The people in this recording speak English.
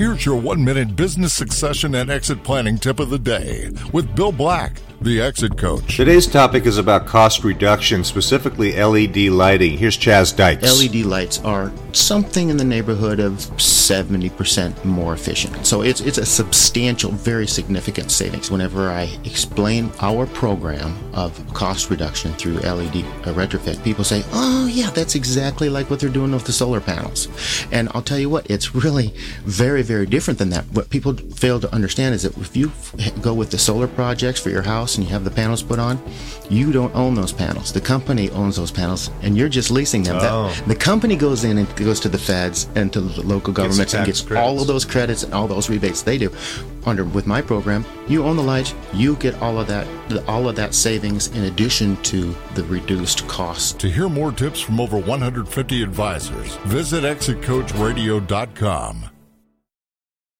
Here's your one minute business succession and exit planning tip of the day with Bill Black, the exit coach. Today's topic is about cost reduction, specifically LED lighting. Here's Chaz Dykes. LED lights are something in the neighborhood of 70% more efficient. So it's, it's a substantial, very significant savings. Whenever I explain our program of cost reduction through LED retrofit, people say, oh, yeah, that's exactly like what they're doing with the solar panels. And I'll tell you what, it's really very, very different than that. What people fail to understand is that if you go with the solar projects for your house and you have the panels put on, you don't own those panels. The company owns those panels and you're just leasing them. Oh. That, the company goes in and goes to the feds and to the local governments and tax gets credits. all of those credits and all those rebates they do. Under with my program, you own the lights, you get all of that all of that savings in addition to the reduced cost. To hear more tips from over 150 advisors, visit exitcoachradio.com.